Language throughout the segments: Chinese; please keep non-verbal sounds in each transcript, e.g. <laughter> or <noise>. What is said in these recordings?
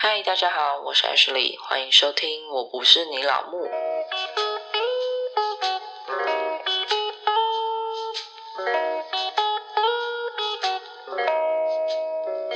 嗨，大家好，我是 Ashley，欢迎收听《我不是你老木》。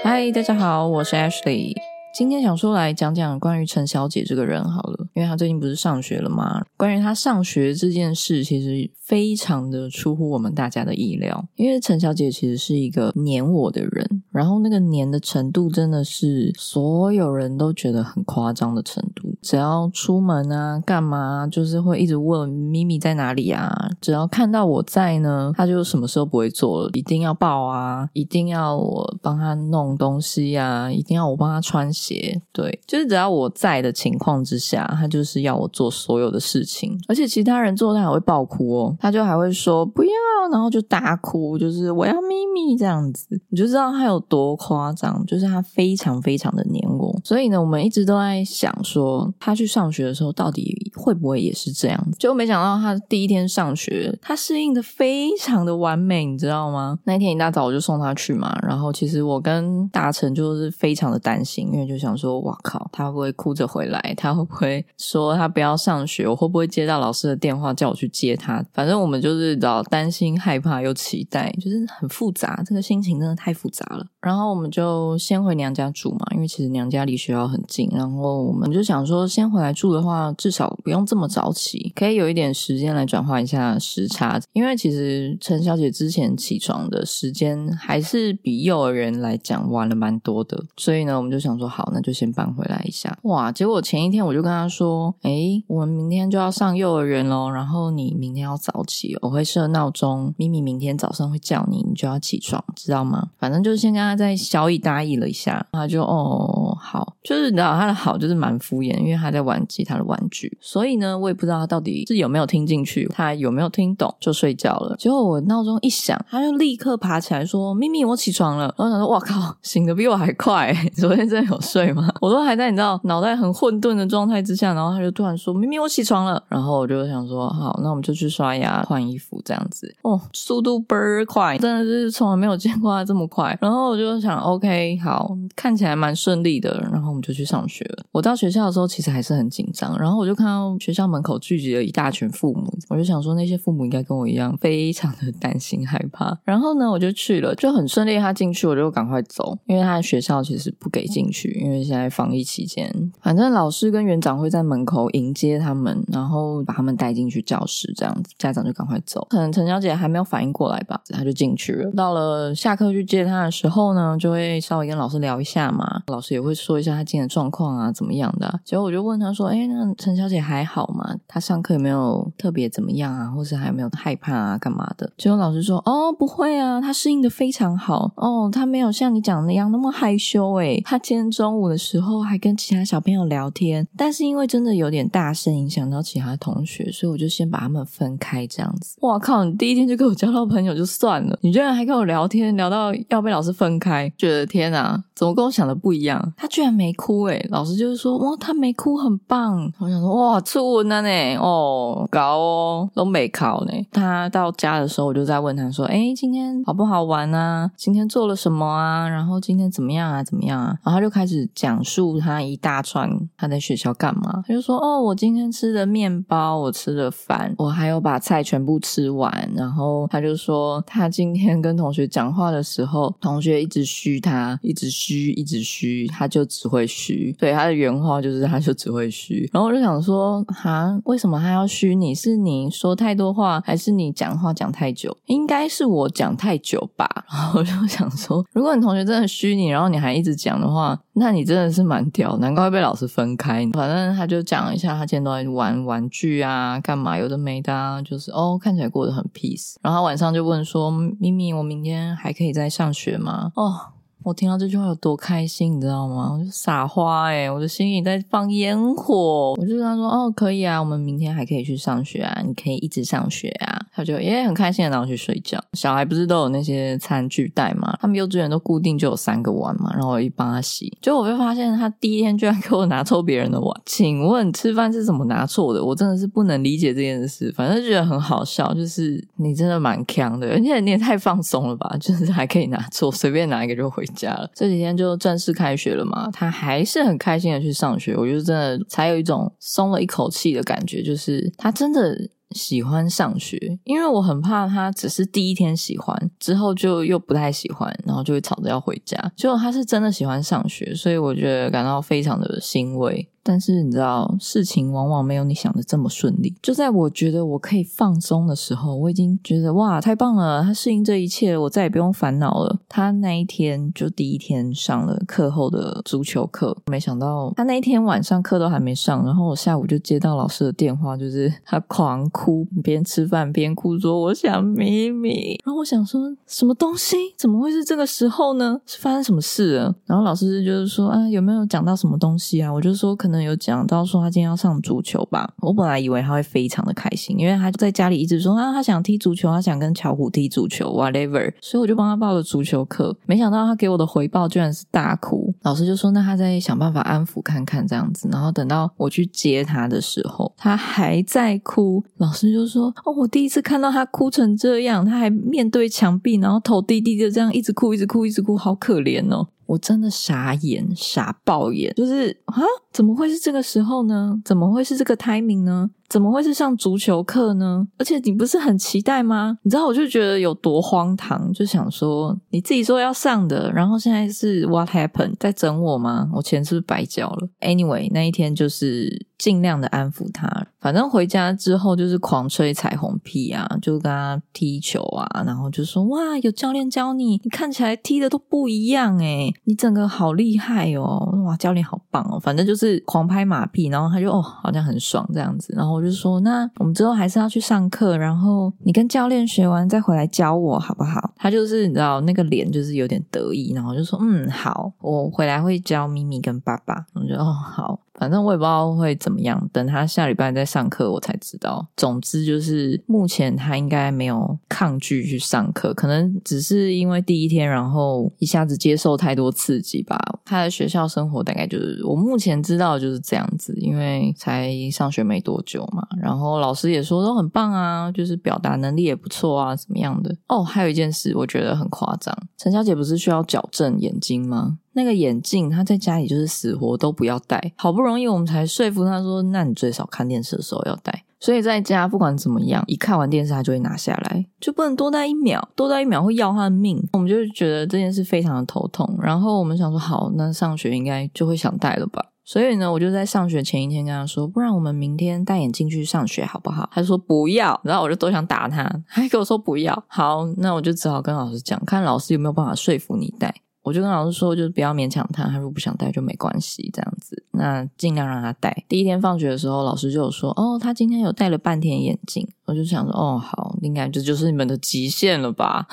嗨，大家好，我是 Ashley。今天想说来讲讲关于陈小姐这个人好了，因为她最近不是上学了吗？关于她上学这件事，其实非常的出乎我们大家的意料。因为陈小姐其实是一个黏我的人，然后那个黏的程度真的是所有人都觉得很夸张的程度。只要出门啊，干嘛，就是会一直问咪咪在哪里啊。只要看到我在呢，他就什么事都不会做了，一定要抱啊，一定要我帮他弄东西啊，一定要我帮他穿。鞋对，就是只要我在的情况之下，他就是要我做所有的事情，而且其他人做他还会爆哭哦，他就还会说不要，然后就大哭，就是我要咪咪这样子，你就知道他有多夸张，就是他非常非常的黏我，所以呢，我们一直都在想说，他去上学的时候到底会不会也是这样子，就没想到他第一天上学，他适应的非常的完美，你知道吗？那一天一大早我就送他去嘛，然后其实我跟大成就是非常的担心，因为。就想说，哇靠，他会不会哭着回来？他会不会说他不要上学？我会不会接到老师的电话叫我去接他？反正我们就是老担心、害怕又期待，就是很复杂。这个心情真的太复杂了。然后我们就先回娘家住嘛，因为其实娘家离学校很近。然后我们就想说，先回来住的话，至少不用这么早起，可以有一点时间来转换一下时差。因为其实陈小姐之前起床的时间还是比幼儿园来讲晚了蛮多的，所以呢，我们就想说好。那就先搬回来一下。哇，结果前一天我就跟她说：“哎，我们明天就要上幼儿园喽，然后你明天要早起，我会设闹钟，咪咪明天早上会叫你，你就要起床，知道吗？反正就是先跟他在小以答应了一下，他就哦好，就是你知道他的好就是蛮敷衍，因为他在玩其他的玩具，所以呢，我也不知道他到底是有没有听进去，他有没有听懂，就睡觉了。结果我闹钟一响，他就立刻爬起来说：咪咪，我起床了。然后想说：哇靠，醒的比我还快，昨天真的有。睡吗？我都还在你知道脑袋很混沌的状态之下，然后他就突然说：“咪咪我起床了。”然后我就想说：“好，那我们就去刷牙、换衣服这样子。”，速度倍儿快，真的是从来没有见过他这么快。然后我就想：“OK，好，看起来蛮顺利的。”然后我们就去上学了。我到学校的时候其实还是很紧张，然后我就看到学校门口聚集了一大群父母，我就想说那些父母应该跟我一样非常的担心害怕。然后呢，我就去了，就很顺利。他进去，我就赶快走，因为他的学校其实不给进去。因为现在防疫期间，反正老师跟园长会在门口迎接他们，然后把他们带进去教室，这样子家长就赶快走。可能陈小姐还没有反应过来吧，他就进去了。到了下课去接他的时候呢，就会稍微跟老师聊一下嘛，老师也会说一下他今天的状况啊，怎么样的。结果我就问他说：“哎，那陈小姐还好吗？她上课有没有特别怎么样啊，或是还没有害怕啊，干嘛的？”结果老师说：“哦，不会啊，她适应的非常好哦，她没有像你讲的那样那么害羞。哎，她今天中。”午的时候还跟其他小朋友聊天，但是因为真的有点大声，影响到其他同学，所以我就先把他们分开这样子。哇靠！你第一天就就跟我交到朋友就算了，你居然还跟我聊天，聊到要被老师分开，觉得天哪，怎么跟我想的不一样？他居然没哭诶老师就是说哇，他没哭，很棒。我想说哇，初吻了呢，哦，高哦，都没考呢。他到家的时候，我就在问他说，哎，今天好不好玩啊？今天做了什么啊？然后今天怎么样啊？怎么样啊？然后他就开始。讲述他一大串他在学校干嘛，他就说：“哦，我今天吃的面包，我吃的饭，我还有把菜全部吃完。”然后后他就说，他今天跟同学讲话的时候，同学一直虚他，一直虚，一直虚，他就只会虚。对，他的原话就是，他就只会虚。然后我就想说，哈，为什么他要虚？你是你说太多话，还是你讲话讲太久？应该是我讲太久吧。然后我就想说，如果你同学真的虚你，然后你还一直讲的话，那你真的是蛮屌，难怪会被老师分开。反正他就讲一下，他今天都在玩玩具啊，干嘛有的没的，啊，就是哦，看起来过得很 peace。然后晚上就问说：“咪咪，我明天还可以再上学吗？”哦，我听到这句话有多开心，你知道吗？我就撒花诶我的心里在放烟火。我就跟他说：“哦，可以啊，我们明天还可以去上学啊，你可以一直上学啊。”他就也很开心的拿我去睡觉。小孩不是都有那些餐具袋嘛？他们幼稚园都固定就有三个碗嘛，然后我一帮他洗，结果我就发现他第一天居然给我拿错别人的碗。请问吃饭是怎么拿错的？我真的是不能理解这件事，反正觉得很好笑，就是你真的蛮强的，而且你也太放松了吧，就是还可以拿错，随便拿一个就回家了。这几天就正式开学了嘛，他还是很开心的去上学，我就真的才有一种松了一口气的感觉，就是他真的。喜欢上学，因为我很怕他只是第一天喜欢，之后就又不太喜欢，然后就会吵着要回家。结果他是真的喜欢上学，所以我觉得感到非常的欣慰。但是你知道，事情往往没有你想的这么顺利。就在我觉得我可以放松的时候，我已经觉得哇，太棒了！他适应这一切，我再也不用烦恼了。他那一天就第一天上了课后的足球课，没想到他那一天晚上课都还没上，然后我下午就接到老师的电话，就是他狂哭，哭边吃饭边哭，说我想咪咪。然后我想说什么东西？怎么会是这个时候呢？是发生什么事了？然后老师就是说啊，有没有讲到什么东西啊？我就说可能。有讲到说他今天要上足球吧，我本来以为他会非常的开心，因为他在家里一直说啊，他想踢足球，他想跟巧虎踢足球，whatever，所以我就帮他报了足球课。没想到他给我的回报居然是大哭，老师就说那他在想办法安抚看看这样子，然后等到我去接他的时候，他还在哭，老老师就说哦，我第一次看到他哭成这样，他还面对墙壁，然后头低低的这样一直哭，一直哭，一直哭，好可怜哦。我真的傻眼，傻爆眼，就是啊，怎么会是这个时候呢？怎么会是这个 timing 呢？怎么会是上足球课呢？而且你不是很期待吗？你知道，我就觉得有多荒唐，就想说你自己说要上的，然后现在是 what happened 在整我吗？我钱是不是白交了？Anyway，那一天就是尽量的安抚他，反正回家之后就是狂吹彩虹屁啊，就跟他踢球啊，然后就说哇，有教练教你，你看起来踢的都不一样诶你整个好厉害哦，哇，教练好棒哦，反正就是狂拍马屁，然后他就哦，好像很爽这样子，然后。就说那我们之后还是要去上课，然后你跟教练学完再回来教我好不好？他就是你知道那个脸就是有点得意，然后就说嗯好，我回来会教咪咪跟爸爸。我觉得哦好。反正我也不知道会怎么样，等他下礼拜再上课我才知道。总之就是目前他应该没有抗拒去上课，可能只是因为第一天，然后一下子接受太多刺激吧。他的学校生活大概就是我目前知道就是这样子，因为才上学没多久嘛。然后老师也说都很棒啊，就是表达能力也不错啊，怎么样的？哦，还有一件事我觉得很夸张，陈小姐不是需要矫正眼睛吗？那个眼镜，他在家里就是死活都不要戴，好不容易我们才说服他说：“那你最少看电视的时候要戴。”所以在家不管怎么样，一看完电视他就会拿下来，就不能多戴一秒，多戴一秒会要他的命。我们就觉得这件事非常的头痛。然后我们想说，好，那上学应该就会想戴了吧？所以呢，我就在上学前一天跟他说：“不然我们明天戴眼镜去上学好不好？”他说：“不要。”然后我就都想打他，还跟我说不要。好，那我就只好跟老师讲，看老师有没有办法说服你戴。我就跟老师说，就是不要勉强他，他如果不想戴就没关系，这样子，那尽量让他戴。第一天放学的时候，老师就有说，哦，他今天有戴了半天眼镜。我就想说，哦，好，应该这就是你们的极限了吧？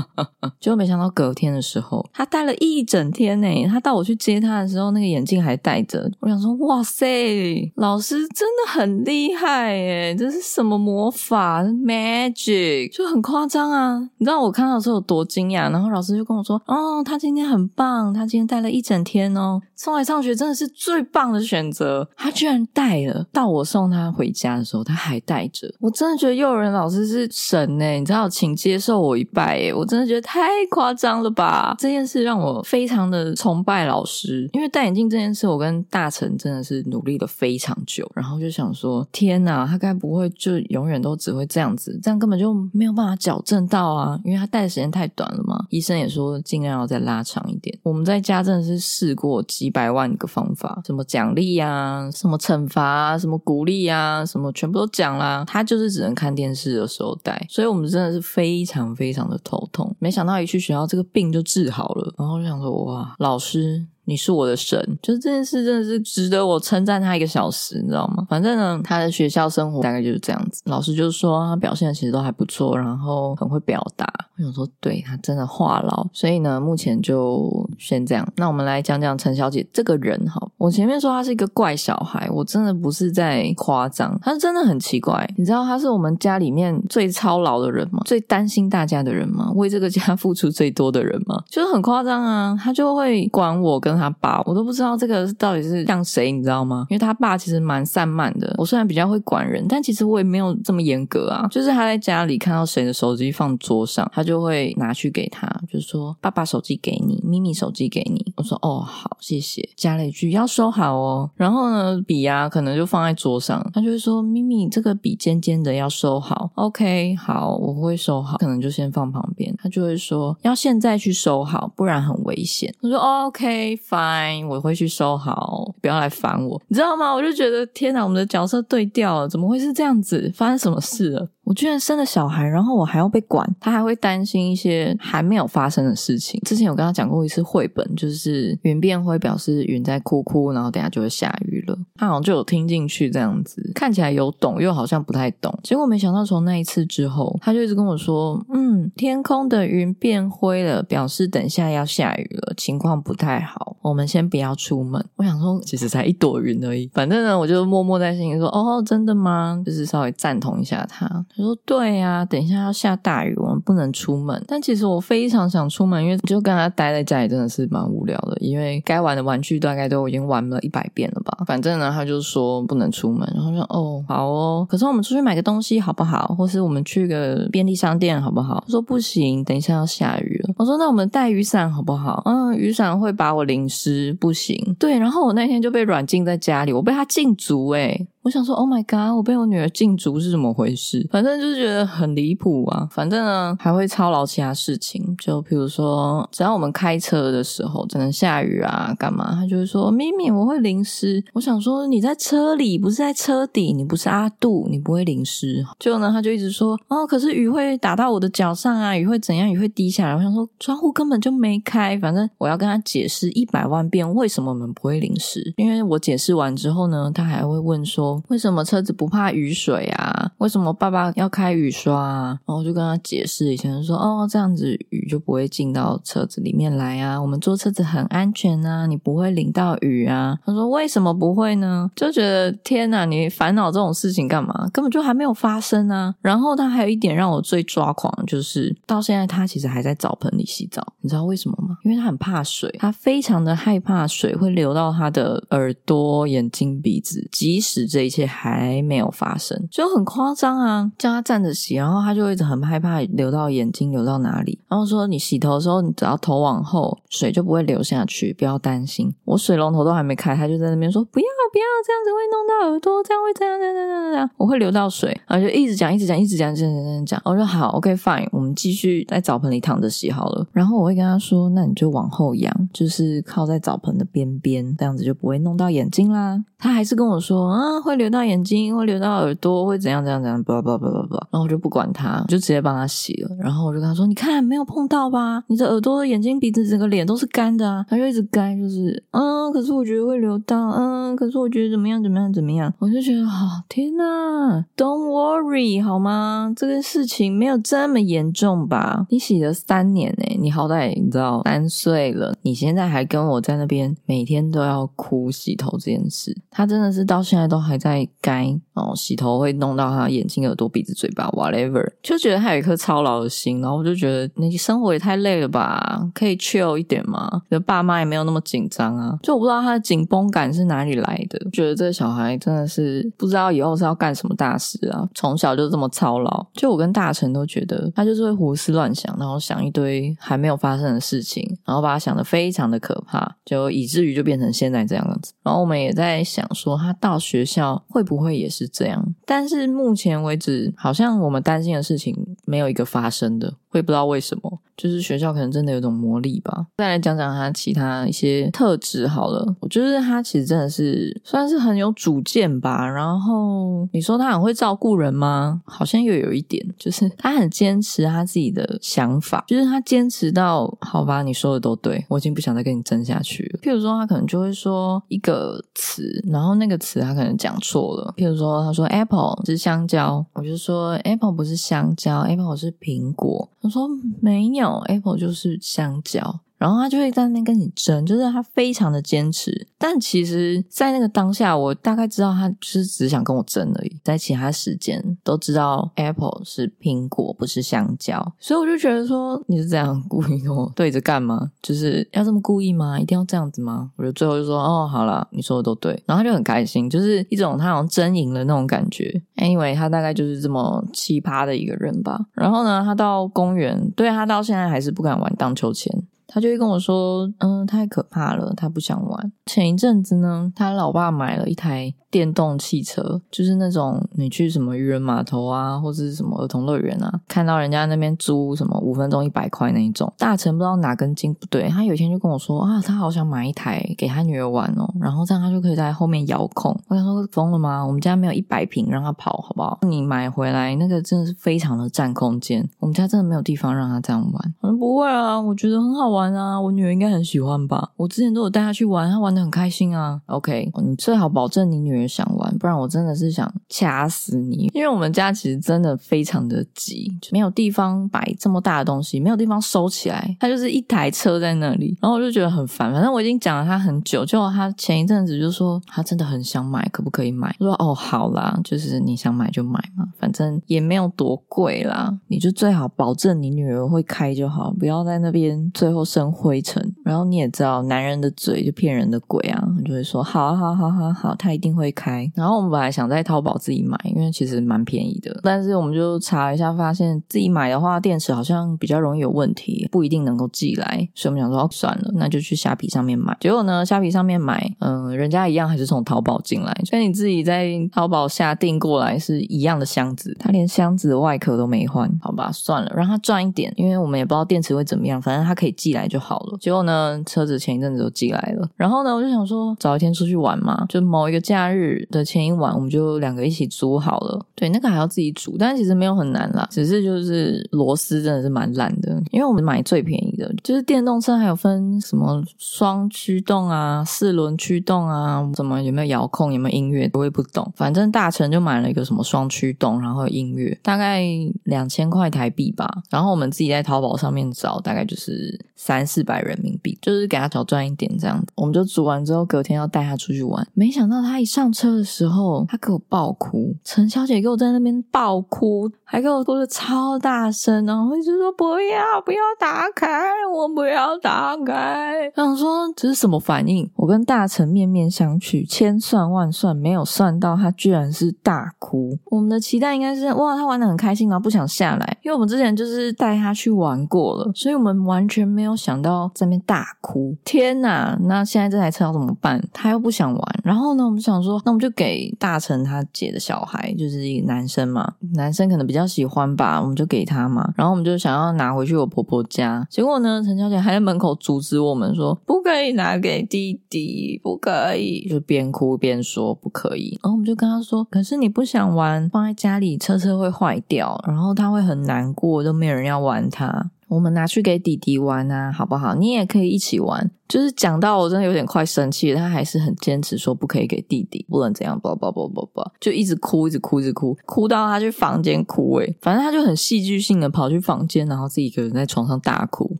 <laughs> 结果没想到隔天的时候，他戴了一整天呢。他到我去接他的时候，那个眼镜还戴着。我想说，哇塞，老师真的很厉害诶这是什么魔法？magic 就很夸张啊！你知道我看到的时候有多惊讶？然后老师就跟我说，哦，他今天很棒，他今天戴了一整天哦。送来上学真的是最棒的选择。他居然戴了，到我送他回家的时候，他还戴着。我真的。觉得幼儿园老师是神呢，你知道，请接受我一拜哎！我真的觉得太夸张了吧！这件事让我非常的崇拜老师，因为戴眼镜这件事，我跟大成真的是努力了非常久，然后就想说，天哪，他该不会就永远都只会这样子？这样根本就没有办法矫正到啊！因为他戴的时间太短了嘛。医生也说尽量要再拉长一点。我们在家真的是试过几百万个方法，什么奖励啊，什么惩罚啊，什么鼓励啊，什么全部都讲啦。他就是只只能。看电视的时候戴，所以我们真的是非常非常的头痛。没想到一去学校，这个病就治好了。然后就想说，哇，老师。你是我的神，就是这件事真的是值得我称赞他一个小时，你知道吗？反正呢，他的学校生活大概就是这样子。老师就是说他表现其实都还不错，然后很会表达。我想说，对他真的话痨，所以呢，目前就先这样。那我们来讲讲陈小姐这个人哈。我前面说他是一个怪小孩，我真的不是在夸张，他是真的很奇怪。你知道他是我们家里面最操劳的人吗？最担心大家的人吗？为这个家付出最多的人吗？就是很夸张啊！他就会管我跟他爸，我都不知道这个到底是像谁，你知道吗？因为他爸其实蛮散漫的。我虽然比较会管人，但其实我也没有这么严格啊。就是他在家里看到谁的手机放桌上，他就会拿去给他，就是说爸爸手机给你，咪咪手机给你。我说哦好，谢谢。加了一句要。收好哦，然后呢，笔呀可能就放在桌上，他就会说：“咪咪，这个笔尖尖的要收好。”OK，好，我会收好，可能就先放旁边。他就会说：“要现在去收好，不然很危险。”我说：“OK Fine，我会去收好，不要来烦我，你知道吗？”我就觉得天哪，我们的角色对调了，怎么会是这样子？发生什么事了？我居然生了小孩，然后我还要被管，他还会担心一些还没有发生的事情。之前有跟他讲过一次绘本，就是云变灰表示云在哭哭，然后等下就会下雨了。他好像就有听进去这样子，看起来有懂，又好像不太懂。结果没想到从那一次之后，他就一直跟我说：“嗯，天空的云变灰了，表示等下要下雨了，情况不太好，我们先不要出门。”我想说，其实才一朵云而已。反正呢，我就默默在心里说：“哦，真的吗？”就是稍微赞同一下他。说对呀，等一下要下大雨，我们不能出门。但其实我非常想出门，因为就跟他待在家里真的是蛮无聊的。因为该玩的玩具大概都已经玩了一百遍了吧。反正呢，他就说不能出门，然后说哦好哦，可是我们出去买个东西好不好？或是我们去个便利商店好不好？他说不行，等一下要下雨了。我说那我们带雨伞好不好？嗯，雨伞会把我淋湿，不行。对，然后我那天就被软禁在家里，我被他禁足诶我想说，Oh my god！我被我女儿禁足是怎么回事？反正就是觉得很离谱啊。反正呢，还会操劳其他事情，就比如说，只要我们开车的时候，只能下雨啊，干嘛，他就会说：“咪咪，我会淋湿。”我想说，你在车里，不是在车底，你不是阿杜，你不会淋湿。结果呢，他就一直说：“哦，可是雨会打到我的脚上啊，雨会怎样？雨会滴下来。”我想说，窗户根本就没开。反正我要跟他解释一百万遍，为什么我们不会淋湿。因为我解释完之后呢，他还会问说。为什么车子不怕雨水啊？为什么爸爸要开雨刷啊？然后我就跟他解释一下，说哦，这样子雨就不会进到车子里面来啊。我们坐车子很安全啊，你不会淋到雨啊。他说为什么不会呢？就觉得天哪，你烦恼这种事情干嘛？根本就还没有发生啊。然后他还有一点让我最抓狂，就是到现在他其实还在澡盆里洗澡。你知道为什么吗？因为他很怕水，他非常的害怕水会流到他的耳朵、眼睛、鼻子，即使这。这一切还没有发生，就很夸张啊！叫他站着洗，然后他就一直很害怕流到眼睛，流到哪里。然后说你洗头的时候，你只要头往后，水就不会流下去，不要担心。我水龙头都还没开，他就在那边说不要不要，这样子会弄到耳朵，这样会这样这样这样这样，我会流到水。然后就一直讲一直讲一直讲，这样这样讲。我说好，OK fine，我们继续在澡盆里躺着洗好了。然后我会跟他说，那你就往后仰，就是靠在澡盆的边边，这样子就不会弄到眼睛啦。他还是跟我说啊。会流到眼睛，会流到耳朵，会怎样怎样怎样，不不不不不，然后我就不管他，就直接帮他洗了。然后我就跟他说：“你看，没有碰到吧？你的耳朵、眼睛、鼻子，整个脸都是干的啊！”他就一直干，就是嗯，可是我觉得会流到，嗯，可是我觉得怎么样怎么样怎么样，我就觉得好天呐 d o n t worry 好吗？这个事情没有这么严重吧？你洗了三年呢，你好歹你知道三岁了，你现在还跟我在那边每天都要哭洗头这件事，他真的是到现在都还。在该哦，洗头会弄到他眼睛、耳朵、鼻子、嘴巴，whatever，就觉得他有一颗操劳的心，然后我就觉得你生活也太累了吧，可以 chill 一点吗？觉得爸妈也没有那么紧张啊，就我不知道他的紧绷感是哪里来的，觉得这个小孩真的是不知道以后是要干什么大事啊，从小就这么操劳，就我跟大成都觉得他就是会胡思乱想，然后想一堆还没有发生的事情，然后把他想的非常的可怕，就以至于就变成现在这样子。然后我们也在想说，他到学校。会不会也是这样？但是目前为止，好像我们担心的事情没有一个发生的，会不知道为什么。就是学校可能真的有种魔力吧。再来讲讲他其他一些特质好了，我觉得他其实真的是算是很有主见吧。然后你说他很会照顾人吗？好像又有一点，就是他很坚持他自己的想法，就是他坚持到好吧，你说的都对，我已经不想再跟你争下去了。譬如说，他可能就会说一个词，然后那个词他可能讲错了。譬如说，他说 apple 是香蕉，我就说 apple 不是香蕉，apple 是苹果。他说没有，apple 就是香蕉。然后他就会在那边跟你争，就是他非常的坚持。但其实，在那个当下，我大概知道他就是只想跟我争而已。在其他时间都知道 Apple 是苹果，不是香蕉，所以我就觉得说你是这样故意跟我对着干吗？就是要这么故意吗？一定要这样子吗？我就最后就说哦，好了，你说的都对。然后他就很开心，就是一种他好像争赢了那种感觉。Anyway，他大概就是这么奇葩的一个人吧。然后呢，他到公园，对他到现在还是不敢玩荡秋千。他就会跟我说：“嗯，太可怕了，他不想玩。”前一阵子呢，他老爸买了一台。电动汽车就是那种你去什么渔人码头啊，或者是什么儿童乐园啊，看到人家那边租什么五分钟一百块那一种。大成不知道哪根筋不对，他有一天就跟我说啊，他好想买一台给他女儿玩哦，然后这样他就可以在后面遥控。我想说疯了吗？我们家没有一百平让他跑，好不好？你买回来那个真的是非常的占空间，我们家真的没有地方让他这样玩。我说不会啊，我觉得很好玩啊，我女儿应该很喜欢吧。我之前都有带她去玩，她玩的很开心啊。OK，你最好保证你女儿。想玩，不然我真的是想掐死你。因为我们家其实真的非常的急，就没有地方摆这么大的东西，没有地方收起来，它就是一台车在那里，然后我就觉得很烦。反正我已经讲了他很久，结果他前一阵子就说他真的很想买，可不可以买？我说哦，好啦，就是你想买就买嘛，反正也没有多贵啦，你就最好保证你女儿会开就好，不要在那边最后生灰尘。然后你也知道，男人的嘴就骗人的鬼啊，就会说好好好好好，他一定会。开，然后我们本来想在淘宝自己买，因为其实蛮便宜的。但是我们就查一下，发现自己买的话，电池好像比较容易有问题，不一定能够寄来。所以我们想说，哦算了，那就去虾皮上面买。结果呢，虾皮上面买，嗯，人家一样还是从淘宝进来，所以你自己在淘宝下订过来是一样的箱子，他连箱子的外壳都没换，好吧，算了，让他赚一点，因为我们也不知道电池会怎么样，反正他可以寄来就好了。结果呢，车子前一阵子就寄来了，然后呢，我就想说，找一天出去玩嘛，就某一个假日。的前一晚，我们就两个一起租好了。对，那个还要自己煮，但是其实没有很难啦，只是就是螺丝真的是蛮烂的。因为我们买最便宜的，就是电动车还有分什么双驱动啊、四轮驱动啊，怎么有没有遥控、有没有音乐，我也不懂。反正大成就买了一个什么双驱动，然后音乐，大概两千块台币吧。然后我们自己在淘宝上面找，大概就是三四百人民币，就是给他少赚一点这样子。我们就煮完之后，隔天要带他出去玩，没想到他一上车。的时候，他给我爆哭，陈小姐给我在那边爆哭，还给我哭的超大声，然后一直说不要不要打开，我不要打开。想说这是什么反应？我跟大臣面面相觑，千算万算没有算到他居然是大哭。我们的期待应该是哇，他玩的很开心，然后不想下来，因为我们之前就是带他去玩过了，所以我们完全没有想到在那边大哭。天哪，那现在这台车要怎么办？他又不想玩，然后呢，我们想说，那我们。就给大成他姐的小孩，就是一个男生嘛，男生可能比较喜欢吧，我们就给他嘛。然后我们就想要拿回去我婆婆家，结果呢，陈小姐还在门口阻止我们说不可以拿给弟弟，不可以，就边哭边说不可以。然后我们就跟他说，可是你不想玩，放在家里车车会坏掉，然后他会很难过，都没有人要玩它。我们拿去给弟弟玩啊，好不好？你也可以一起玩。就是讲到我真的有点快生气，他还是很坚持说不可以给弟弟，不能这样，不不不不不，就一直哭，一直哭，一直哭，哭到他去房间哭。诶，反正他就很戏剧性的跑去房间，然后自己一个人在床上大哭。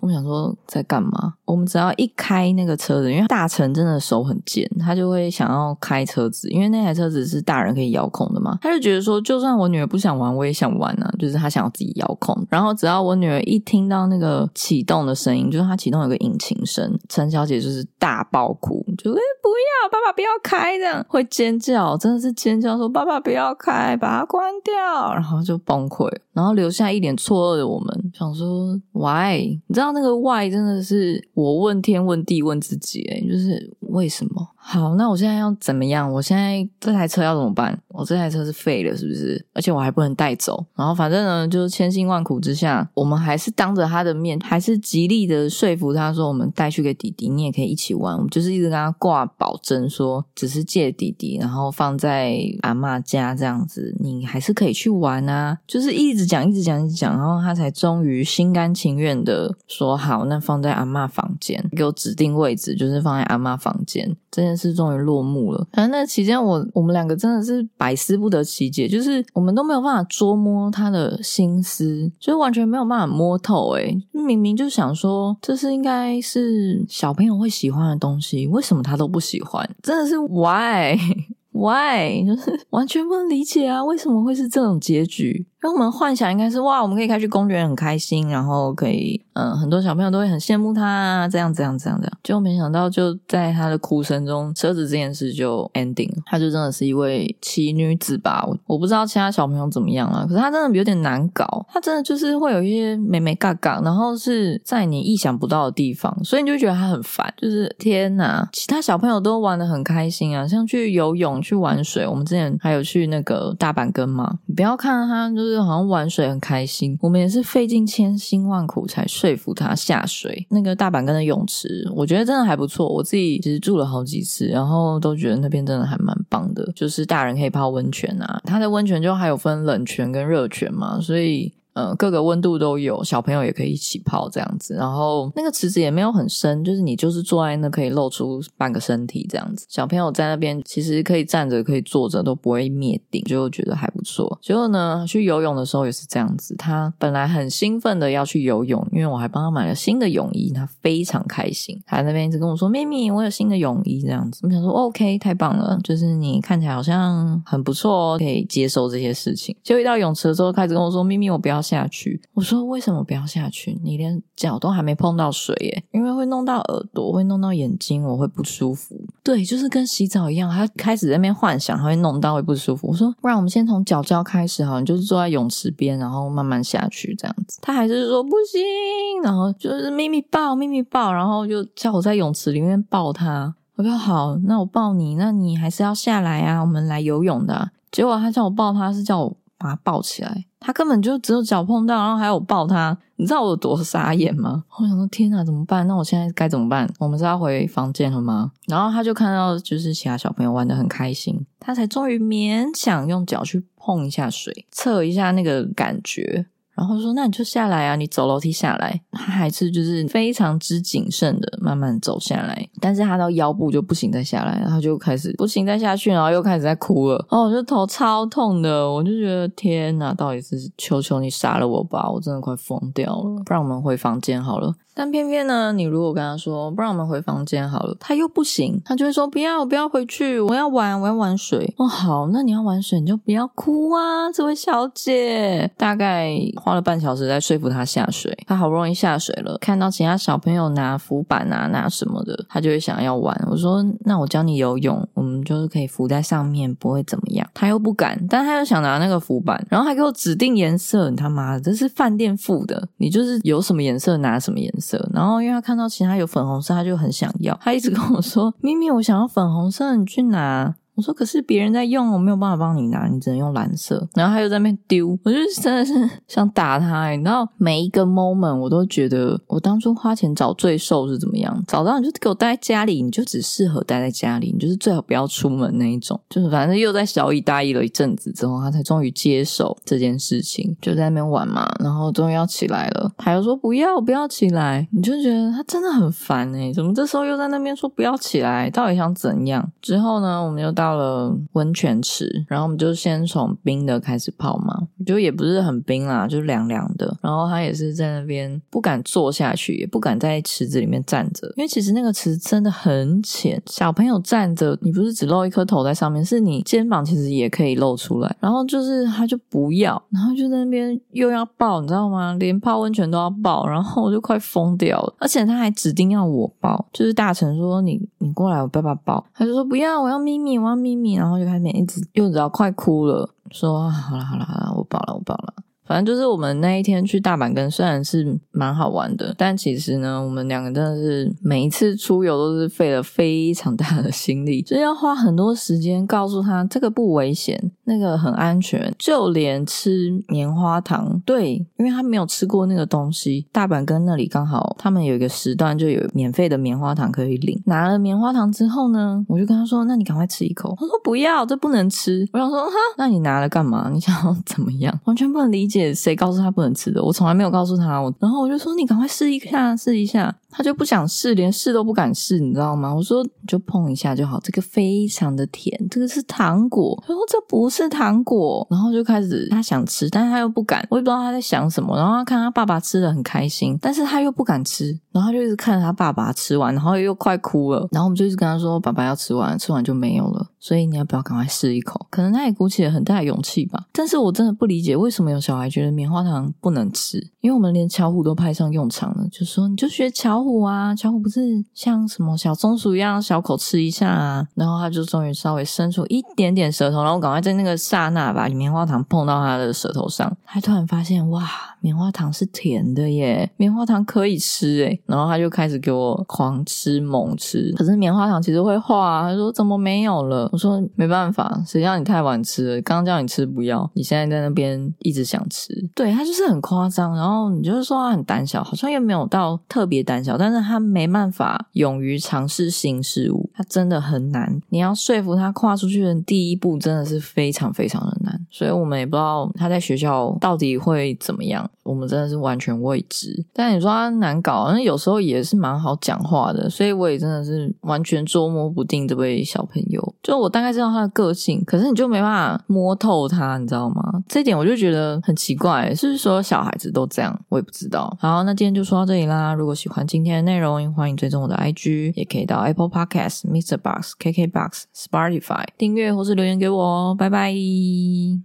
我想说在干嘛？我们只要一开那个车子，因为大成真的手很贱，他就会想要开车子，因为那台车子是大人可以遥控的嘛。他就觉得说，就算我女儿不想玩，我也想玩啊，就是他想要自己遥控。然后只要我女儿一听到那个启动的声音，就是他启动有个引擎声，陈小小姐就是大爆哭，就哎不要，爸爸不要开，这样会尖叫，真的是尖叫，说爸爸不要开，把它关掉，然后就崩溃，然后留下一脸错愕的我们，想说 why？你知道那个 why 真的是我问天问地问自己，哎，就是为什么？好，那我现在要怎么样？我现在这台车要怎么办？我这台车是废了，是不是？而且我还不能带走。然后反正呢，就是千辛万苦之下，我们还是当着他的面，还是极力的说服他说，我们带去给弟弟，你也可以一起玩。我们就是一直跟他挂保证，说只是借弟弟，然后放在阿妈家这样子，你还是可以去玩啊。就是一直讲，一直讲，一直讲，然后他才终于心甘情愿的说好，那放在阿妈房间，给我指定位置，就是放在阿妈房间。这件事终于落幕了。反正那期间，我我们两个真的是百思不得其解，就是我们都没有办法捉摸他的心思，就完全没有办法摸透。诶明明就想说，这是应该是小朋友会喜欢的东西，为什么他都不喜欢？真的是 why <laughs> why？就是完全不能理解啊！为什么会是这种结局？让我们幻想应该是哇，我们可以开去公园，很开心，然后可以，嗯，很多小朋友都会很羡慕他，这样这样这样这样。结果没想到，就在他的哭声中，车子这件事就 ending。他就真的是一位奇女子吧？我我不知道其他小朋友怎么样了，可是他真的有点难搞。他真的就是会有一些美美嘎嘎，然后是在你意想不到的地方，所以你就觉得他很烦。就是天哪，其他小朋友都玩的很开心啊，像去游泳、去玩水。我们之前还有去那个大阪根嘛，你不要看他就是。是好像玩水很开心，我们也是费尽千辛万苦才说服他下水。那个大阪根的泳池，我觉得真的还不错。我自己其实住了好几次，然后都觉得那边真的还蛮棒的。就是大人可以泡温泉啊，它的温泉就还有分冷泉跟热泉嘛，所以。呃，各个温度都有，小朋友也可以一起泡这样子。然后那个池子也没有很深，就是你就是坐在那可以露出半个身体这样子。小朋友在那边其实可以站着，可以坐着，都不会灭顶，就觉得还不错。结果呢，去游泳的时候也是这样子。他本来很兴奋的要去游泳，因为我还帮他买了新的泳衣，他非常开心。他那边一直跟我说：“咪咪，我有新的泳衣。”这样子，我想说：“OK，太棒了，就是你看起来好像很不错哦，可以接受这些事情。”就一到泳池的时候，开始跟我说：“咪咪，我不要。”下去，我说为什么不要下去？你连脚都还没碰到水耶，因为会弄到耳朵，会弄到眼睛，我会不舒服。对，就是跟洗澡一样，他开始在那边幻想，他会弄到会不舒服。我说不然我们先从脚胶开始好，你就是坐在泳池边，然后慢慢下去这样子。他还是说不行，然后就是咪咪抱咪咪抱，然后就叫我在泳池里面抱他。我说好，那我抱你，那你还是要下来啊，我们来游泳的。结果他叫我抱他，是叫我把他抱起来。他根本就只有脚碰到，然后还有抱他，你知道我有多傻眼吗？我想说天哪，怎么办？那我现在该怎么办？我们是要回房间了吗？然后他就看到就是其他小朋友玩的很开心，他才终于勉强用脚去碰一下水，测一下那个感觉。然后说：“那你就下来啊，你走楼梯下来。”他还是就是非常之谨慎的慢慢走下来，但是他到腰部就不行再下来，然后就开始不行再下去，然后又开始在哭了。哦，我就头超痛的，我就觉得天哪，到底是求求你杀了我吧，我真的快疯掉了。不然我们回房间好了。但偏偏呢，你如果跟他说，不然我们回房间好了，他又不行，他就会说不要，不要回去，我要玩，我要玩水。哦，好，那你要玩水，你就不要哭啊，这位小姐。大概花了半小时在说服他下水，他好不容易下水了，看到其他小朋友拿浮板啊，拿什么的，他就会想要玩。我说，那我教你游泳，我们就是可以浮在上面，不会怎么样。他又不敢，但他又想拿那个浮板，然后还给我指定颜色，你他妈的，这是饭店付的，你就是有什么颜色拿什么颜色。然后，因为他看到其他有粉红色，他就很想要。他一直跟我说：“咪咪，我想要粉红色，你去拿。”我说：“可是别人在用，我没有办法帮你拿，你只能用蓝色。”然后他又在那边丢，我就真的是 <laughs> 想打他。然后每一个 moment 我都觉得，我当初花钱找罪受是怎么样？找到你就给我待在家里，你就只适合待在家里，你就是最好不要出门那一种。就是反正又在小以大意了一阵子之后，他才终于接受这件事情，就在那边玩嘛。然后终于要起来了，他又说不要不要起来，你就觉得他真的很烦哎，怎么这时候又在那边说不要起来？到底想怎样？之后呢，我们又到。到了温泉池，然后我们就先从冰的开始泡嘛，就也不是很冰啦，就凉凉的。然后他也是在那边不敢坐下去，也不敢在池子里面站着，因为其实那个池真的很浅，小朋友站着，你不是只露一颗头在上面，是你肩膀其实也可以露出来。然后就是他就不要，然后就在那边又要抱，你知道吗？连泡温泉都要抱，然后我就快疯掉了。而且他还指定要我抱，就是大臣说你你过来，我爸爸抱，他就说不要，我要咪咪，我要。咪咪，然后就开始一直又只要快哭了，说好了好了好了，我饱了我饱了。反正就是我们那一天去大阪根，虽然是蛮好玩的，但其实呢，我们两个真的是每一次出游都是费了非常大的心力，就是要花很多时间告诉他这个不危险，那个很安全，就连吃棉花糖，对，因为他没有吃过那个东西，大阪根那里刚好他们有一个时段就有免费的棉花糖可以领，拿了棉花糖之后呢，我就跟他说：“那你赶快吃一口。”他说：“不要，这不能吃。”我想说：“哈，那你拿了干嘛？你想要怎么样？”完全不能理解，谁告诉他不能吃的？我从来没有告诉他。我然后我就说：“你赶快试一下，试一下。”他就不想试，连试都不敢试，你知道吗？我说：“你就碰一下就好，这个非常的甜，这个是糖果。”他说：“这不是糖果。”然后就开始他想吃，但是他又不敢，我也不知道他在想什么。然后他看他爸爸吃的很开心，但是他又不敢吃，然后他就一直看着他爸爸吃完，然后又快哭了。然后我们就一直跟他说：“爸爸要吃完，吃完就没有了，所以你要不要赶快试一口？”可能他也鼓起了很大的勇气吧。但是我真的不理解为什么有小孩觉得棉花糖不能吃，因为我们连巧虎都派上用场了，就说你就学巧虎啊，巧虎不是像什么小松鼠一样小口吃一下啊。然后他就终于稍微伸出一点点舌头，然后赶快在那个刹那把棉花糖碰到他的舌头上，他突然发现哇，棉花糖是甜的耶，棉花糖可以吃诶。然后他就开始给我狂吃猛吃，可是棉花糖其实会化，他说怎么没有了？我说没办法，谁叫你太晚吃了，刚叫你吃不要，你现在在那边一直想吃，对他就是很夸张。然后你就是说他很胆小，好像又没有到特别胆小，但是他没办法勇于尝试新事物，他真的很难。你要说服他跨出去的第一步，真的是非常非常的难。所以我们也不知道他在学校到底会怎么样，我们真的是完全未知。但你说他难搞，那有时候也是蛮好讲话的，所以我也真的是完全捉摸不定这位小朋友。就我大概知道他的个性，可是你就没办法摸透他，你知道吗？这点我就觉得很奇怪，是不是所有小孩子都这样？我也不知道。好，那今天就说到这里啦。如果喜欢今天的内容，欢迎追踪我的 IG，也可以到 Apple Podcast、Mr. Box、KK Box、Spotify 订阅或是留言给我哦。拜拜。